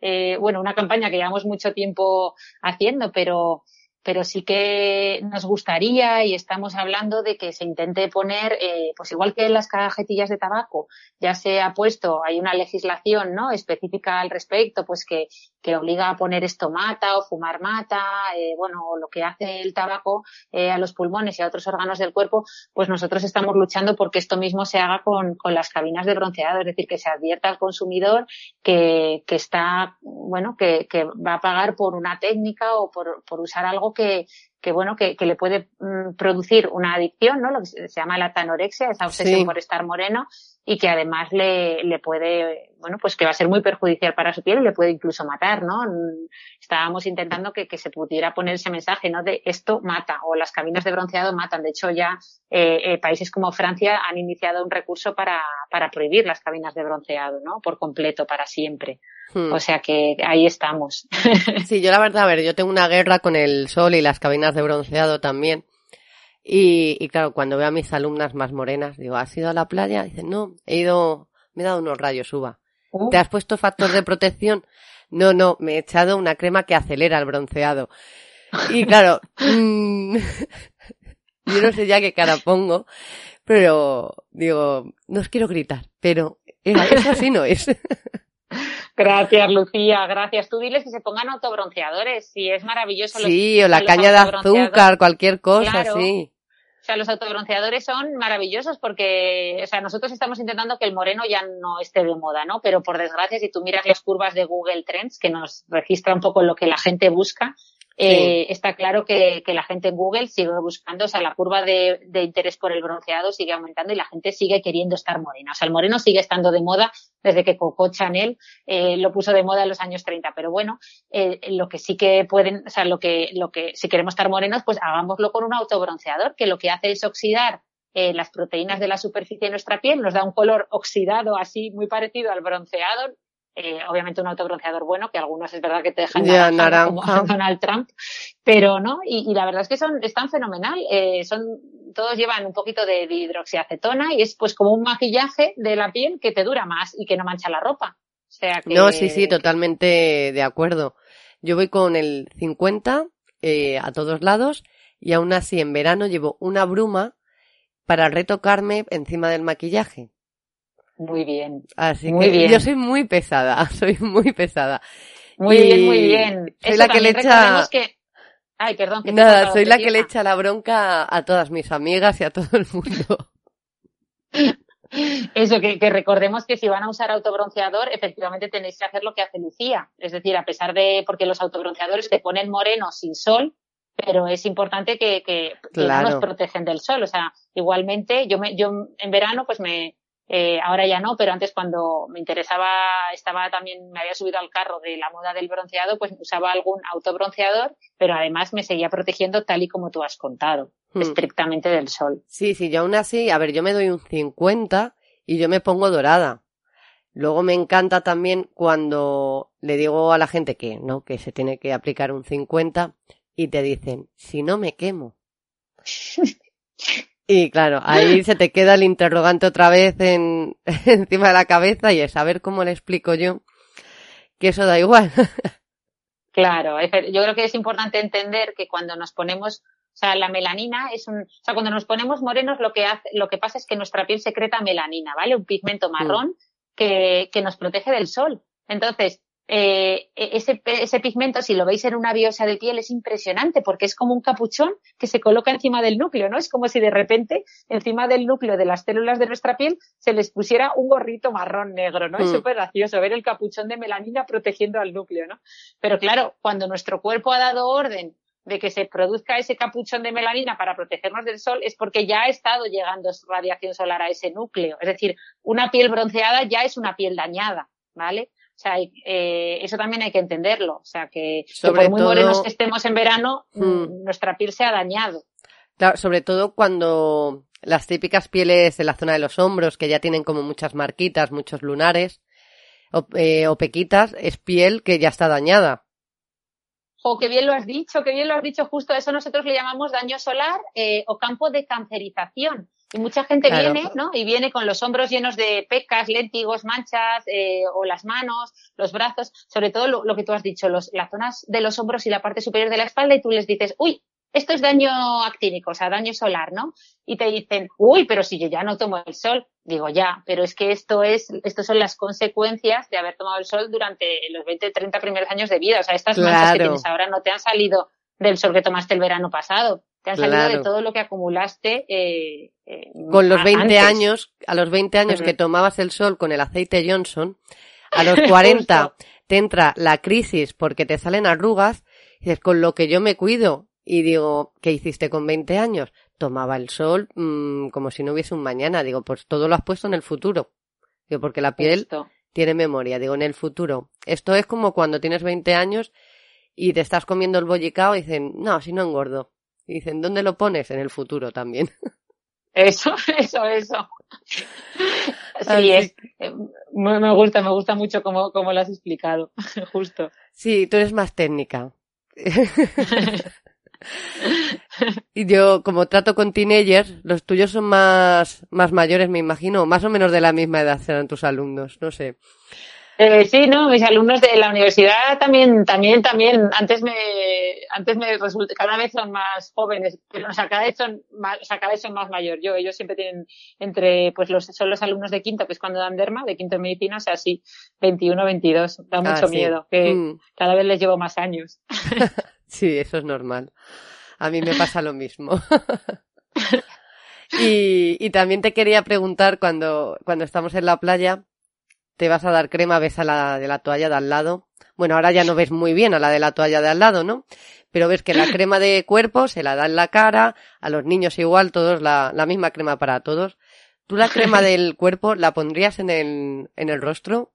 Speaker 2: eh, bueno, una campaña que llevamos mucho tiempo haciendo, pero pero sí que nos gustaría y estamos hablando de que se intente poner, eh, pues igual que en las cajetillas de tabaco ya se ha puesto, hay una legislación no específica al respecto, pues que, que obliga a poner esto mata o fumar mata, eh, bueno, lo que hace el tabaco eh, a los pulmones y a otros órganos del cuerpo, pues nosotros estamos luchando porque esto mismo se haga con, con las cabinas de bronceado, es decir, que se advierta al consumidor que, que está, bueno, que, que va a pagar por una técnica o por, por usar algo que, que bueno, que, que le puede mm, producir una adicción, ¿no? Lo que se llama la tanorexia, esa obsesión por estar moreno, y que además le, le puede, bueno, pues que va a ser muy perjudicial para su piel y le puede incluso matar, ¿no? Estábamos intentando que, que se pudiera poner ese mensaje, ¿no? De esto mata o las cabinas de bronceado matan. De hecho, ya eh, eh, países como Francia han iniciado un recurso para, para prohibir las cabinas de bronceado, ¿no? Por completo, para siempre. Hmm. O sea que ahí estamos.
Speaker 1: sí, yo la verdad, a ver, yo tengo una guerra con el sol y las cabinas de bronceado también. Y, y, claro, cuando veo a mis alumnas más morenas, digo, ¿has ido a la playa? Dicen, no, he ido, me he dado unos rayos uva. Oh. ¿Te has puesto factor de protección? No, no, me he echado una crema que acelera el bronceado. Y claro, mmm, yo no sé ya qué cara pongo, pero digo, no os quiero gritar, pero eso así no es.
Speaker 2: Gracias, Lucía, gracias. Tú diles que se pongan autobronceadores, sí, es maravilloso.
Speaker 1: Sí, o la caña de azúcar, cualquier cosa, sí.
Speaker 2: O sea, los autobronceadores son maravillosos porque, o sea, nosotros estamos intentando que el moreno ya no esté de moda, ¿no? Pero por desgracia, si tú miras las curvas de Google Trends, que nos registra un poco lo que la gente busca, eh, está claro que, que, la gente en Google sigue buscando, o sea, la curva de, interés por el bronceado sigue aumentando y la gente sigue queriendo estar morena. O sea, el moreno sigue estando de moda desde que Coco Chanel eh, lo puso de moda en los años 30. Pero bueno, eh, lo que sí que pueden, o sea, lo que, lo que, si queremos estar morenos, pues hagámoslo con un autobronceador, que lo que hace es oxidar eh, las proteínas de la superficie de nuestra piel, nos da un color oxidado así muy parecido al bronceado, eh, obviamente un autobronceador bueno, que algunos es verdad que te dejan
Speaker 1: yeah, naranja, como
Speaker 2: Donald Trump, pero no, y, y, la verdad es que son, están fenomenal, eh, son, todos llevan un poquito de, de, hidroxiacetona y es pues como un maquillaje de la piel que te dura más y que no mancha la ropa. O sea que...
Speaker 1: No, sí, sí, totalmente de acuerdo. Yo voy con el 50 eh, a todos lados y aún así en verano llevo una bruma para retocarme encima del maquillaje.
Speaker 2: Muy bien.
Speaker 1: Así
Speaker 2: muy
Speaker 1: que
Speaker 2: bien.
Speaker 1: yo soy muy pesada, soy muy pesada.
Speaker 2: Muy y bien, muy bien.
Speaker 1: Soy Eso la que le echa.
Speaker 2: Que... Ay, perdón. Que
Speaker 1: Nada, soy la que le echa la bronca a todas mis amigas y a todo el mundo.
Speaker 2: Eso, que, que, recordemos que si van a usar autobronceador, efectivamente tenéis que hacer lo que hace Lucía. Es decir, a pesar de, porque los autobronceadores te ponen moreno sin sol, pero es importante que, que,
Speaker 1: claro.
Speaker 2: que nos protegen del sol. O sea, igualmente, yo me, yo en verano, pues me, eh, ahora ya no, pero antes cuando me interesaba, estaba también, me había subido al carro de la moda del bronceado, pues usaba algún autobronceador, pero además me seguía protegiendo tal y como tú has contado, hmm. estrictamente del sol.
Speaker 1: Sí, sí, yo aún así, a ver, yo me doy un 50 y yo me pongo dorada. Luego me encanta también cuando le digo a la gente que no, que se tiene que aplicar un 50 y te dicen, si no me quemo. Y claro, ahí se te queda el interrogante otra vez en, encima de la cabeza y es a ver cómo le explico yo que eso da igual.
Speaker 2: Claro, yo creo que es importante entender que cuando nos ponemos, o sea, la melanina es un, o sea, cuando nos ponemos morenos lo que hace, lo que pasa es que nuestra piel secreta melanina, ¿vale? Un pigmento marrón mm. que, que nos protege del sol. Entonces, eh, ese, ese pigmento, si lo veis en una biopsia de piel, es impresionante porque es como un capuchón que se coloca encima del núcleo, ¿no? Es como si de repente encima del núcleo de las células de nuestra piel se les pusiera un gorrito marrón negro, ¿no? Mm. Es súper gracioso ver el capuchón de melanina protegiendo al núcleo, ¿no? Pero claro, cuando nuestro cuerpo ha dado orden de que se produzca ese capuchón de melanina para protegernos del sol es porque ya ha estado llegando radiación solar a ese núcleo. Es decir, una piel bronceada ya es una piel dañada, ¿vale? O sea, eh, eso también hay que entenderlo. O sea, que,
Speaker 1: sobre
Speaker 2: que por muy
Speaker 1: todo,
Speaker 2: morenos que estemos en verano,
Speaker 1: mm,
Speaker 2: nuestra piel se ha dañado.
Speaker 1: Claro, sobre todo cuando las típicas pieles de la zona de los hombros, que ya tienen como muchas marquitas, muchos lunares, o, eh, o pequitas, es piel que ya está dañada.
Speaker 2: O oh, qué bien lo has dicho, qué bien lo has dicho, justo eso nosotros le llamamos daño solar eh, o campo de cancerización. Y mucha gente
Speaker 1: Claro.
Speaker 2: viene, ¿no? Y viene con los hombros llenos de pecas, léntigos, manchas, eh, o las manos, los brazos, sobre todo lo, lo que tú has dicho, los, las zonas de los hombros y la parte superior de la espalda, y tú les dices, uy, esto es daño actínico, o sea, daño solar, ¿no? Y te dicen, uy, pero si yo ya no tomo el sol. Digo, ya, pero es que esto es, esto son las consecuencias de haber tomado el sol durante los 20, 30 primeros años de vida. O sea, estas manchas que tienes ahora no te han salido del sol que tomaste el verano pasado. Te han salido de todo lo que acumulaste, eh, eh,
Speaker 1: Con los
Speaker 2: a-
Speaker 1: 20
Speaker 2: antes.
Speaker 1: años, a los 20 años que tomabas el sol con el aceite Johnson, a los 40 te entra la crisis porque te salen arrugas, y dices, con lo que yo me cuido. Y digo, ¿qué hiciste con 20 años? Tomaba el sol mmm, como si no hubiese un mañana. Digo, pues todo lo has puesto en el futuro. Digo, porque la piel tiene memoria. Digo, en el futuro. Esto es como cuando tienes 20 años y te estás comiendo el bollicao y dicen, no, si no engordo. Y dicen, ¿dónde lo pones? En el futuro también.
Speaker 2: Eso, eso, eso. Sí, es, eh, me gusta, me gusta mucho como, como lo has explicado, justo.
Speaker 1: Sí, tú eres más técnica. y yo, como trato con teenagers, los tuyos son más, más mayores, me imagino, más o menos de la misma edad serán tus alumnos, no sé.
Speaker 2: Eh, sí, no, mis alumnos de la universidad también, también, también, antes me, antes me resulta, cada vez son más jóvenes, pero o sea, cada vez son más, o sea, cada vez son más mayor. Yo, ellos siempre tienen entre, pues los, son los alumnos de quinto, que es cuando dan derma, de quinto en medicina, o sea, sí, 21, 22, da ah, mucho miedo, que mm. cada vez les llevo más años.
Speaker 1: sí, eso es normal. A mí me pasa lo mismo. y, y también te quería preguntar cuando, cuando estamos en la playa, te vas a dar crema, ves a la de la toalla de al lado. Bueno, ahora ya no ves muy bien a la de la toalla de al lado, ¿no? Pero ves que la crema de cuerpo se la da en la cara, a los niños igual, todos la, la misma crema para todos. ¿Tú la crema del cuerpo la pondrías en el, en el rostro?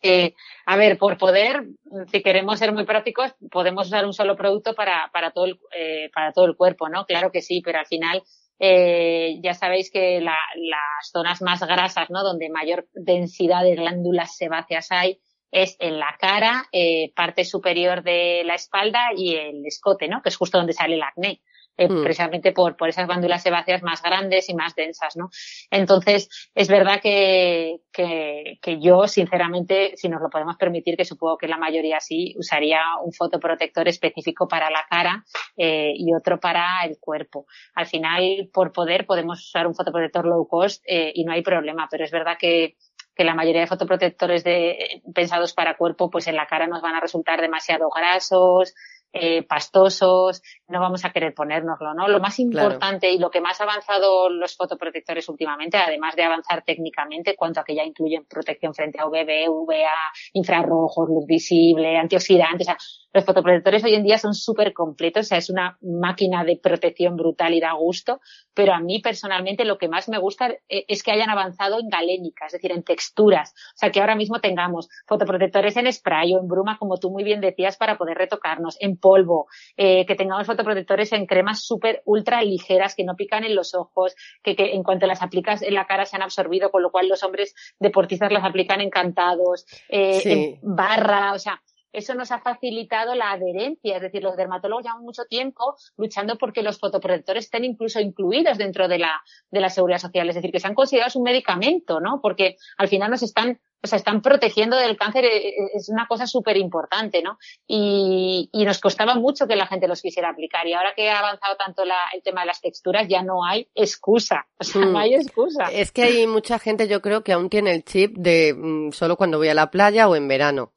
Speaker 2: Eh, a ver, por poder, si queremos ser muy prácticos, podemos usar un solo producto para, para, todo el, eh, para todo el cuerpo, ¿no? Claro que sí, pero al final eh, ya sabéis que la, las zonas más grasas, ¿no? Donde mayor densidad de glándulas sebáceas hay es en la cara, eh, parte superior de la espalda y el escote, ¿no? Que es justo donde sale el acné. Eh, mm. precisamente por, por esas glándulas sebáceas más grandes y más densas, ¿no? Entonces, es verdad que, que, que, yo, sinceramente, si nos lo podemos permitir, que supongo que la mayoría sí, usaría un fotoprotector específico para la cara eh, y otro para el cuerpo. Al final, por poder, podemos usar un fotoprotector low cost eh, y no hay problema, pero es verdad que que la mayoría de fotoprotectores de, pensados para cuerpo, pues en la cara nos van a resultar demasiado grasos, eh, pastosos, no vamos a querer ponérnoslo, ¿no? Lo más importante y lo que más ha avanzado los fotoprotectores últimamente, además de avanzar técnicamente, cuanto a que ya incluyen protección frente a UVB, UVA, infrarrojos, luz visible, antioxidantes, o sea, los fotoprotectores hoy en día son súper completos, o sea, es una máquina de protección brutal y da gusto, pero a mí personalmente lo que más me gusta eh, es que hayan avanzado en galénica, es decir, en texturas, o sea, que ahora mismo tengamos fotoprotectores en spray o en bruma, como tú muy bien decías, para poder retocarnos, en polvo, eh, que tengamos fotoprotectores en cremas súper ultra ligeras que no pican en los ojos, que, que, en cuanto las aplicas en la cara se han absorbido, con lo cual los hombres deportistas las aplican encantados, eh, en barra, o sea, eso nos ha facilitado la adherencia, es decir, los dermatólogos llevan mucho tiempo luchando porque los fotoprotectores estén incluso incluidos dentro de la, de la seguridad social, es decir, que sean considerados un medicamento, ¿no? Porque al final nos están o sea, están protegiendo del cáncer, eh, eh, es una cosa súper importante, ¿no? Y, y, nos costaba mucho que la gente los quisiera aplicar. Y ahora que ha avanzado tanto la, el tema de las texturas, ya no hay excusa. O sea, no hay mm. excusa.
Speaker 1: Es que hay mucha gente, yo creo, que aún tiene el chip de mm, solo cuando voy a la playa o en verano.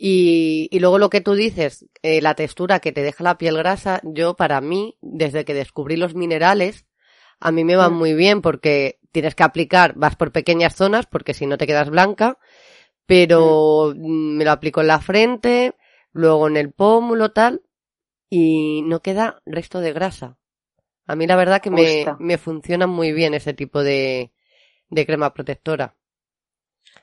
Speaker 1: Y, y luego lo que tú dices, eh, la textura que te deja la piel grasa, yo para mí, desde que descubrí los minerales, a mí me van mm. muy bien porque tienes que aplicar, vas por pequeñas zonas porque si no te quedas blanca, pero mm. me lo aplico en la frente, luego en el pómulo tal, y no queda resto de grasa. A mí la verdad que me, me funciona muy bien ese tipo de, de crema protectora.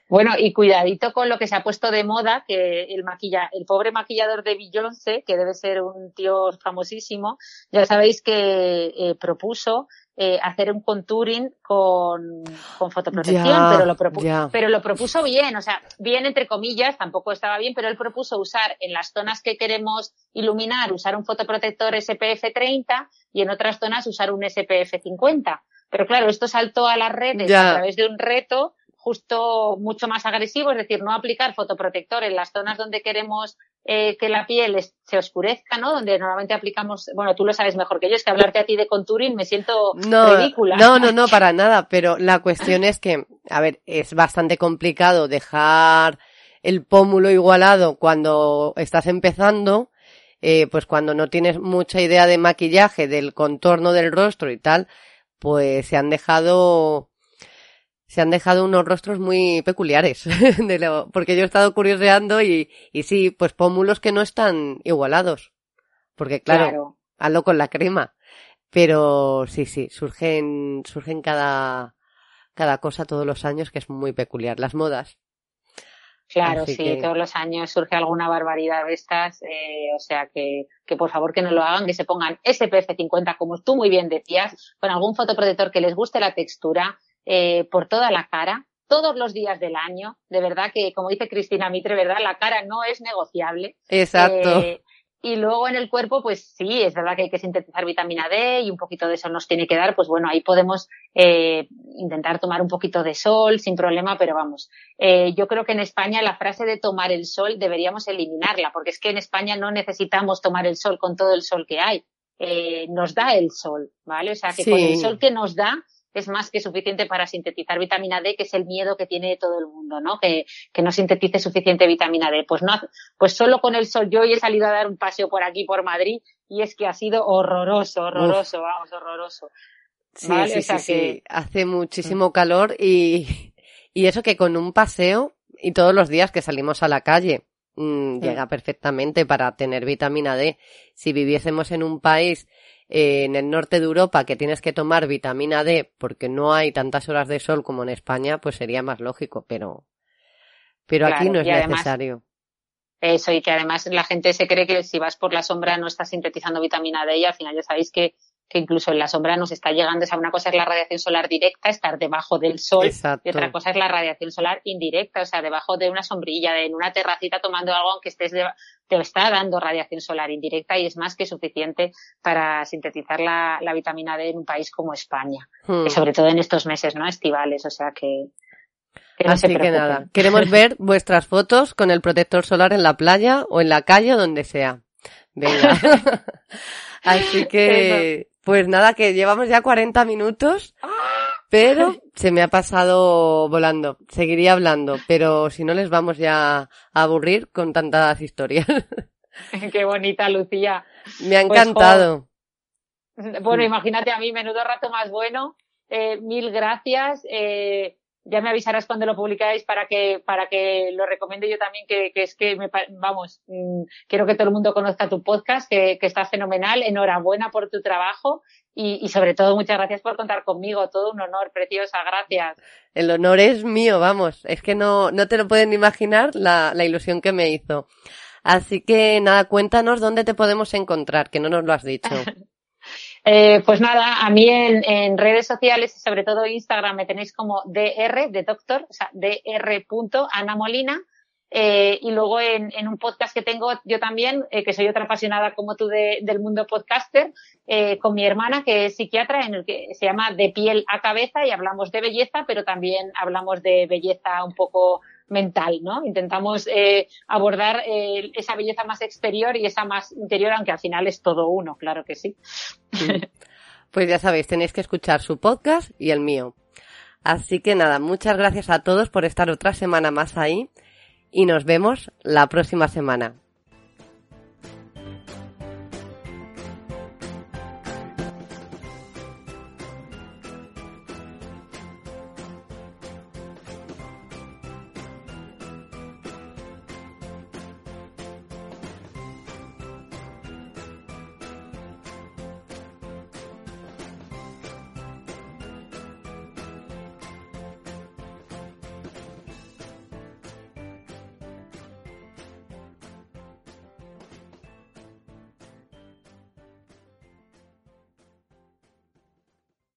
Speaker 2: Bueno, y cuidadito con lo que se ha puesto de moda, que el maquilla, el pobre maquillador de Beyoncé, que debe ser un tío famosísimo, ya sabéis que eh, propuso eh, hacer un contouring con, con fotoprotección, pero, lo propuso, pero lo propuso bien, o sea, bien entre comillas, tampoco estaba bien, pero él propuso usar en las zonas que queremos iluminar, usar un fotoprotector SPF 30 y en otras zonas usar un SPF 50. Pero claro, esto saltó a las redes a través de un reto justo mucho más agresivo, es decir, no aplicar fotoprotector en las zonas donde queremos eh, que la piel se oscurezca, ¿no? Donde normalmente aplicamos, bueno, tú lo sabes mejor que yo, es que hablarte a ti de contouring me siento ridícula.
Speaker 1: No, no, no, para nada, pero la cuestión es que, a ver, es bastante complicado dejar el pómulo igualado cuando estás empezando, eh, pues cuando no tienes mucha idea de maquillaje, del contorno del rostro y tal, pues se han dejado se han dejado unos rostros muy peculiares, de lo, porque yo he estado curioseando y, y sí, pues pómulos que no están igualados. Porque claro, hazlo con la crema. Pero sí, sí, surgen, surgen cada, cada cosa todos los años que es muy peculiar. Las modas.
Speaker 2: Claro, sí, todos los años surge alguna barbaridad de estas, eh, o sea que, que por favor que no lo hagan, que se pongan SPF 50 como tú muy bien decías, con algún fotoprotector que les guste la textura, eh, por toda la cara, todos los días del año, de verdad que como dice Cristina Mitre, verdad, la cara no es negociable.
Speaker 1: Exacto. Eh,
Speaker 2: y luego en el cuerpo, pues sí, es verdad que hay que sintetizar vitamina D y un poquito de sol nos tiene que dar, pues bueno, ahí podemos eh, intentar tomar un poquito de sol sin problema, pero vamos, eh, yo creo que en España la frase de tomar el sol deberíamos eliminarla, porque es que en España no necesitamos tomar el sol con todo el sol que hay. Eh, nos da el sol, ¿vale? O sea, que con el sol que nos da, es más que suficiente para sintetizar vitamina D, que es el miedo que tiene todo el mundo, ¿no? Que, que no sintetice suficiente vitamina D. Pues no, pues solo con el sol yo hoy he salido a dar un paseo por aquí, por Madrid, y es que ha sido horroroso, horroroso, vamos, horroroso.
Speaker 1: Sí, sí, sí, sí, hace muchísimo calor y, y eso que con un paseo y todos los días que salimos a la calle, mm, llega perfectamente para tener vitamina D. Si viviésemos en un país en el norte de Europa que tienes que tomar vitamina D porque no hay tantas horas de sol como en España, pues sería más lógico, pero, pero aquí no es necesario.
Speaker 2: Eso, y que además la gente se cree que si vas por la sombra no estás sintetizando vitamina D y al final ya sabéis que que incluso en la sombra nos está llegando. esa una cosa es la radiación solar directa, estar debajo del sol, y otra cosa es la radiación solar indirecta, o sea, debajo de una sombrilla, en una terracita tomando algo, aunque estés te está dando radiación solar indirecta y es más que suficiente para sintetizar la, vitamina D en un país como España, hmm. sobre todo en estos meses, ¿no? Estivales, o sea que.
Speaker 1: Así que nada, queremos ver vuestras fotos con el protector solar en la playa o en la calle o donde sea. Venga. Así que pues nada, que llevamos ya 40 minutos, pero se me ha pasado volando. Seguiría hablando, pero si no les vamos ya a aburrir con tantas historias.
Speaker 2: Qué bonita, Lucía.
Speaker 1: Me ha pues, encantado.
Speaker 2: bueno, imagínate a mí, menudo rato más bueno. Eh, mil gracias. Eh, ya me avisarás cuando lo publicáis para que, para que lo recomiende yo también, que, que es que me, vamos, mm, quiero que todo el mundo conozca tu podcast, que, que está fenomenal. Enhorabuena por tu trabajo y, y, sobre todo muchas gracias por contar conmigo. Todo un honor, preciosa, gracias.
Speaker 1: El honor es mío, vamos. Es que no, no te lo pueden imaginar la, la ilusión que me hizo. Así que nada, cuéntanos dónde te podemos encontrar, que no nos lo has dicho.
Speaker 2: Eh, pues nada, a mí en, en, redes sociales y sobre todo Instagram me tenéis como dr de doctor, o sea, dr.anamolina. Eh, y luego en, en, un podcast que tengo yo también, eh, que soy otra apasionada como tú de, del mundo podcaster, eh, con mi hermana que es psiquiatra, en el que se llama De piel a cabeza y hablamos de belleza, pero también hablamos de belleza un poco mental, ¿no? Intentamos eh, abordar eh, esa belleza más exterior y esa más interior, aunque al final es todo uno, claro que sí.
Speaker 1: Pues ya sabéis, tenéis que escuchar su podcast y el mío. Así que nada, muchas gracias a todos por estar otra semana más ahí y nos vemos la próxima semana.